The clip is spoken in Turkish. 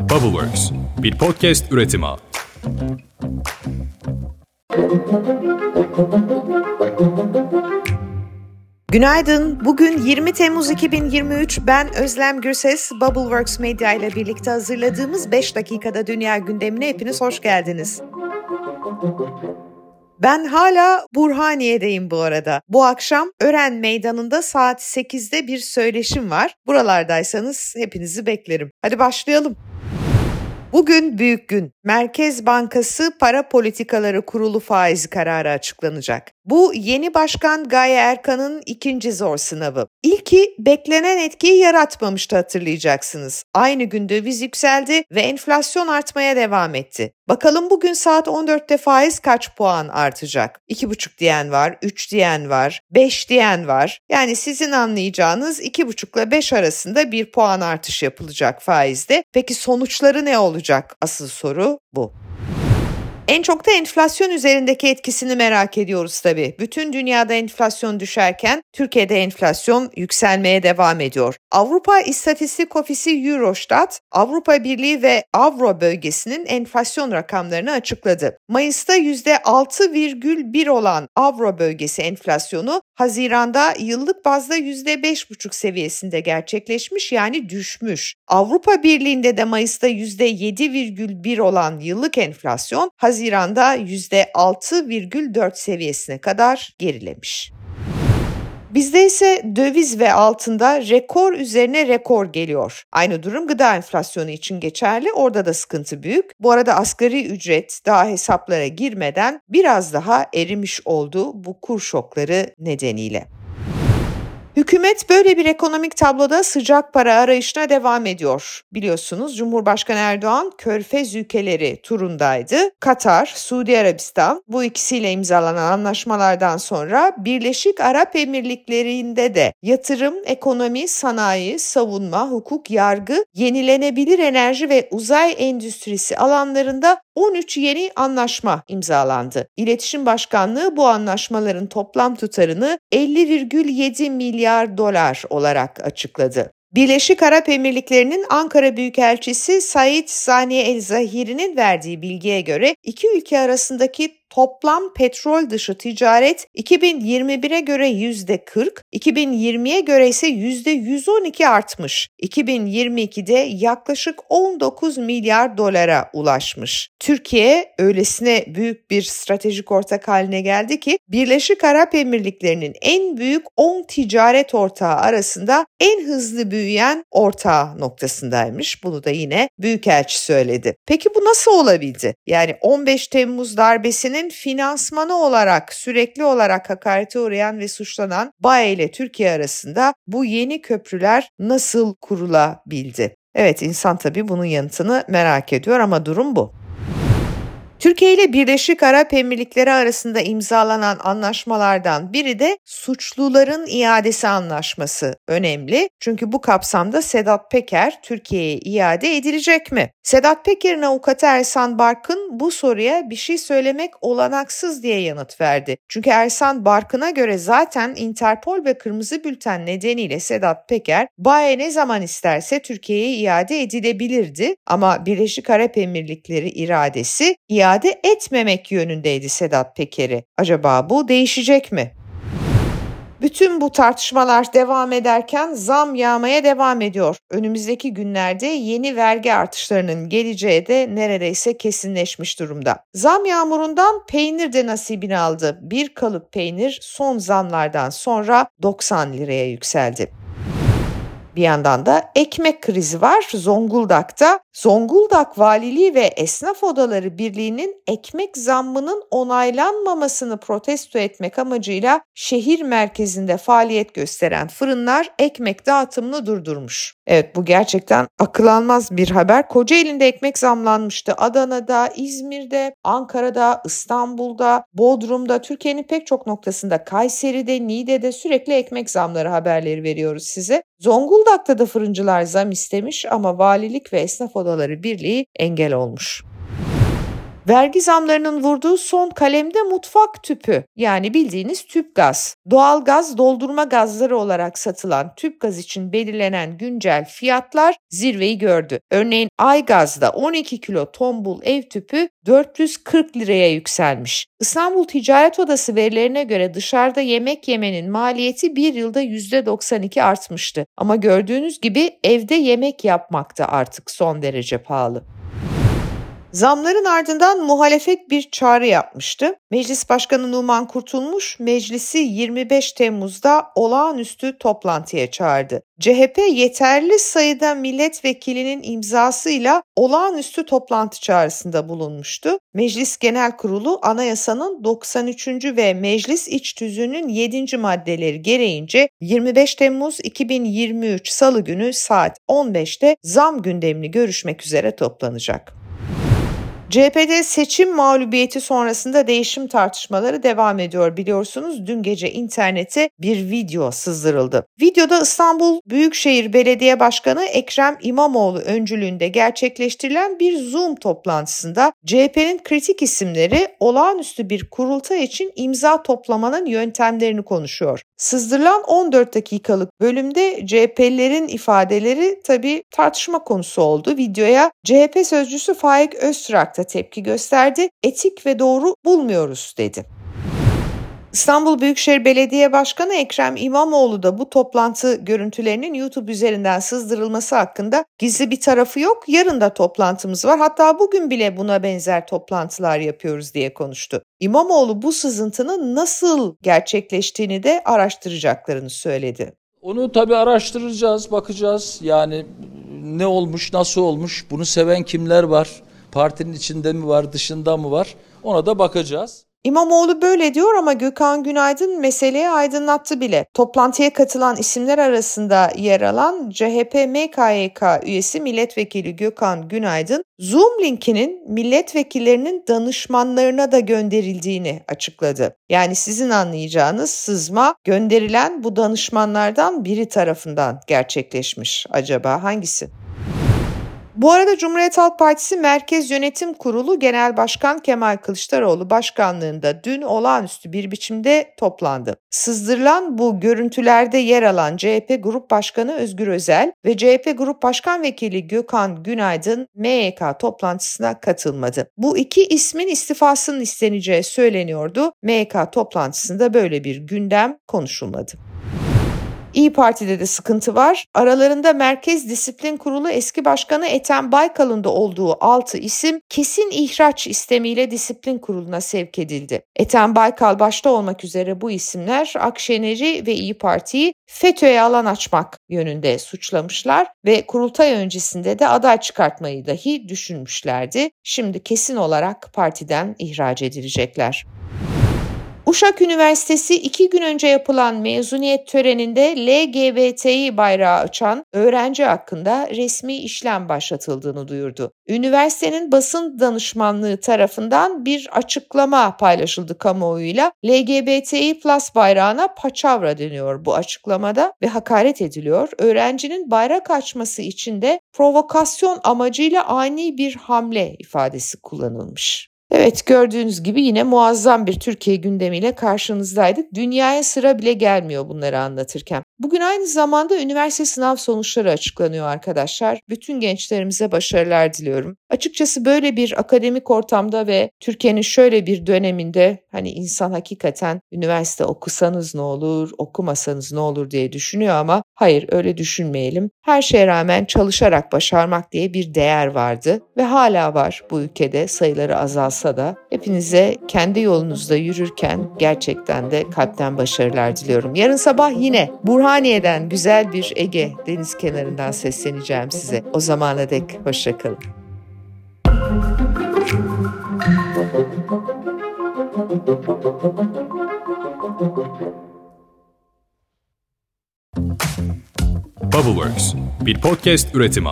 Bubbleworks, bir podcast üretimi. Günaydın. Bugün 20 Temmuz 2023. Ben Özlem Gürses. Bubbleworks Media ile birlikte hazırladığımız 5 dakikada dünya gündemine hepiniz hoş geldiniz. Ben hala Burhaniye'deyim bu arada. Bu akşam Ören Meydanı'nda saat 8'de bir söyleşim var. Buralardaysanız hepinizi beklerim. Hadi başlayalım. Bugün büyük gün. Merkez Bankası Para Politikaları Kurulu faiz kararı açıklanacak. Bu yeni başkan Gaye Erkan'ın ikinci zor sınavı. İlki beklenen etkiyi yaratmamıştı hatırlayacaksınız. Aynı gün döviz yükseldi ve enflasyon artmaya devam etti. Bakalım bugün saat 14'te faiz kaç puan artacak? 2,5 diyen var, 3 diyen var, 5 diyen var. Yani sizin anlayacağınız 2,5 ile 5 arasında bir puan artış yapılacak faizde. Peki sonuçları ne olacak? Asıl soru bu. En çok da enflasyon üzerindeki etkisini merak ediyoruz tabii. Bütün dünyada enflasyon düşerken Türkiye'de enflasyon yükselmeye devam ediyor. Avrupa İstatistik Ofisi Eurostat, Avrupa Birliği ve Avro bölgesinin enflasyon rakamlarını açıkladı. Mayıs'ta %6,1 olan Avro bölgesi enflasyonu Haziran'da yıllık bazda %5,5 seviyesinde gerçekleşmiş yani düşmüş. Avrupa Birliği'nde de Mayıs'ta %7,1 olan yıllık enflasyon Haziran'da %6,4 seviyesine kadar gerilemiş. Bizde ise döviz ve altında rekor üzerine rekor geliyor. Aynı durum gıda enflasyonu için geçerli. Orada da sıkıntı büyük. Bu arada asgari ücret daha hesaplara girmeden biraz daha erimiş oldu bu kur şokları nedeniyle. Hükümet böyle bir ekonomik tabloda sıcak para arayışına devam ediyor. Biliyorsunuz Cumhurbaşkanı Erdoğan Körfez ülkeleri turundaydı. Katar, Suudi Arabistan bu ikisiyle imzalanan anlaşmalardan sonra Birleşik Arap Emirlikleri'nde de yatırım, ekonomi, sanayi, savunma, hukuk, yargı, yenilenebilir enerji ve uzay endüstrisi alanlarında 13 yeni anlaşma imzalandı. İletişim Başkanlığı bu anlaşmaların toplam tutarını 50,7 milyar dolar olarak açıkladı. Birleşik Arap Emirlikleri'nin Ankara Büyükelçisi Said Saniye El Zahiri'nin verdiği bilgiye göre iki ülke arasındaki toplam petrol dışı ticaret 2021'e göre %40, 2020'ye göre ise %112 artmış. 2022'de yaklaşık 19 milyar dolara ulaşmış. Türkiye öylesine büyük bir stratejik ortak haline geldi ki Birleşik Arap Emirlikleri'nin en büyük 10 ticaret ortağı arasında en hızlı büyüyen ortağı noktasındaymış. Bunu da yine Büyükelçi söyledi. Peki bu nasıl olabildi? Yani 15 Temmuz darbesinin ülkenin finansmanı olarak sürekli olarak hakarete uğrayan ve suçlanan BAE ile Türkiye arasında bu yeni köprüler nasıl kurulabildi? Evet insan tabii bunun yanıtını merak ediyor ama durum bu. Türkiye ile Birleşik Arap Emirlikleri arasında imzalanan anlaşmalardan biri de suçluların iadesi anlaşması önemli. Çünkü bu kapsamda Sedat Peker Türkiye'ye iade edilecek mi? Sedat Peker'in avukatı Ersan Barkın bu soruya bir şey söylemek olanaksız diye yanıt verdi. Çünkü Ersan Barkın'a göre zaten Interpol ve Kırmızı Bülten nedeniyle Sedat Peker BAE ne zaman isterse Türkiye'ye iade edilebilirdi ama Birleşik Arap Emirlikleri iradesi iade iade etmemek yönündeydi Sedat Peker'i. Acaba bu değişecek mi? Bütün bu tartışmalar devam ederken zam yağmaya devam ediyor. Önümüzdeki günlerde yeni vergi artışlarının geleceği de neredeyse kesinleşmiş durumda. Zam yağmurundan peynir de nasibini aldı. Bir kalıp peynir son zamlardan sonra 90 liraya yükseldi. Bir yandan da ekmek krizi var Zonguldak'ta. Zonguldak Valiliği ve Esnaf Odaları Birliği'nin ekmek zammının onaylanmamasını protesto etmek amacıyla şehir merkezinde faaliyet gösteren fırınlar ekmek dağıtımını durdurmuş. Evet bu gerçekten akıl almaz bir haber. Kocaeli'nde ekmek zamlanmıştı. Adana'da, İzmir'de, Ankara'da, İstanbul'da, Bodrum'da, Türkiye'nin pek çok noktasında, Kayseri'de, Niğde'de sürekli ekmek zamları haberleri veriyoruz size. Zonguldak'ta da fırıncılar zam istemiş ama valilik ve esnaf odaları birliği engel olmuş. Vergi zamlarının vurduğu son kalemde mutfak tüpü yani bildiğiniz tüp gaz. Doğal gaz doldurma gazları olarak satılan tüp gaz için belirlenen güncel fiyatlar zirveyi gördü. Örneğin Aygaz'da 12 kilo tombul ev tüpü 440 liraya yükselmiş. İstanbul Ticaret Odası verilerine göre dışarıda yemek yemenin maliyeti bir yılda %92 artmıştı. Ama gördüğünüz gibi evde yemek yapmak da artık son derece pahalı. Zamların ardından muhalefet bir çağrı yapmıştı. Meclis Başkanı Numan Kurtulmuş meclisi 25 Temmuz'da olağanüstü toplantıya çağırdı. CHP yeterli sayıda milletvekilinin imzasıyla olağanüstü toplantı çağrısında bulunmuştu. Meclis Genel Kurulu anayasanın 93. ve meclis iç tüzüğünün 7. maddeleri gereğince 25 Temmuz 2023 Salı günü saat 15'te zam gündemini görüşmek üzere toplanacak. CHP'de seçim mağlubiyeti sonrasında değişim tartışmaları devam ediyor biliyorsunuz. Dün gece internete bir video sızdırıldı. Videoda İstanbul Büyükşehir Belediye Başkanı Ekrem İmamoğlu öncülüğünde gerçekleştirilen bir Zoom toplantısında CHP'nin kritik isimleri olağanüstü bir kurultay için imza toplamanın yöntemlerini konuşuyor. Sızdırılan 14 dakikalık bölümde CHP'lilerin ifadeleri tabii tartışma konusu oldu. Videoya CHP sözcüsü Faik Öztürk da tepki gösterdi. Etik ve doğru bulmuyoruz dedi. İstanbul Büyükşehir Belediye Başkanı Ekrem İmamoğlu da bu toplantı görüntülerinin YouTube üzerinden sızdırılması hakkında gizli bir tarafı yok. Yarın da toplantımız var. Hatta bugün bile buna benzer toplantılar yapıyoruz diye konuştu. İmamoğlu bu sızıntının nasıl gerçekleştiğini de araştıracaklarını söyledi. Onu tabii araştıracağız, bakacağız. Yani ne olmuş, nasıl olmuş, bunu seven kimler var? Partinin içinde mi var, dışında mı var? Ona da bakacağız. İmamoğlu böyle diyor ama Gökhan Günaydın meseleye aydınlattı bile. Toplantıya katılan isimler arasında yer alan CHP MKYK üyesi milletvekili Gökhan Günaydın, Zoom linkinin milletvekillerinin danışmanlarına da gönderildiğini açıkladı. Yani sizin anlayacağınız sızma gönderilen bu danışmanlardan biri tarafından gerçekleşmiş. Acaba hangisi? Bu arada Cumhuriyet Halk Partisi Merkez Yönetim Kurulu Genel Başkan Kemal Kılıçdaroğlu başkanlığında dün olağanüstü bir biçimde toplandı. Sızdırılan bu görüntülerde yer alan CHP Grup Başkanı Özgür Özel ve CHP Grup Başkan Vekili Gökhan Günaydın MYK toplantısına katılmadı. Bu iki ismin istifasının isteneceği söyleniyordu. MYK toplantısında böyle bir gündem konuşulmadı. İyi Parti'de de sıkıntı var. Aralarında Merkez Disiplin Kurulu eski başkanı Ethem Baykal'ın da olduğu 6 isim kesin ihraç istemiyle Disiplin Kurulu'na sevk edildi. Ethem Baykal başta olmak üzere bu isimler Akşener'i ve İyi Parti'yi FETÖ'ye alan açmak yönünde suçlamışlar ve kurultay öncesinde de aday çıkartmayı dahi düşünmüşlerdi. Şimdi kesin olarak partiden ihraç edilecekler. Uşak Üniversitesi iki gün önce yapılan mezuniyet töreninde LGBTİ bayrağı açan öğrenci hakkında resmi işlem başlatıldığını duyurdu. Üniversitenin basın danışmanlığı tarafından bir açıklama paylaşıldı kamuoyuyla. LGBTİ plus bayrağına paçavra deniyor bu açıklamada ve hakaret ediliyor. Öğrencinin bayrak açması için de provokasyon amacıyla ani bir hamle ifadesi kullanılmış. Evet gördüğünüz gibi yine muazzam bir Türkiye gündemiyle karşınızdaydık. Dünyaya sıra bile gelmiyor bunları anlatırken. Bugün aynı zamanda üniversite sınav sonuçları açıklanıyor arkadaşlar. Bütün gençlerimize başarılar diliyorum. Açıkçası böyle bir akademik ortamda ve Türkiye'nin şöyle bir döneminde hani insan hakikaten üniversite okusanız ne olur, okumasanız ne olur diye düşünüyor ama hayır öyle düşünmeyelim. Her şeye rağmen çalışarak başarmak diye bir değer vardı ve hala var bu ülkede sayıları azalsa da. Hepinize kendi yolunuzda yürürken gerçekten de kalpten başarılar diliyorum. Yarın sabah yine Burhan Burhaniye'den güzel bir Ege deniz kenarından sesleneceğim size. O zamana dek hoşçakalın. Bubbleworks bir podcast üretimi.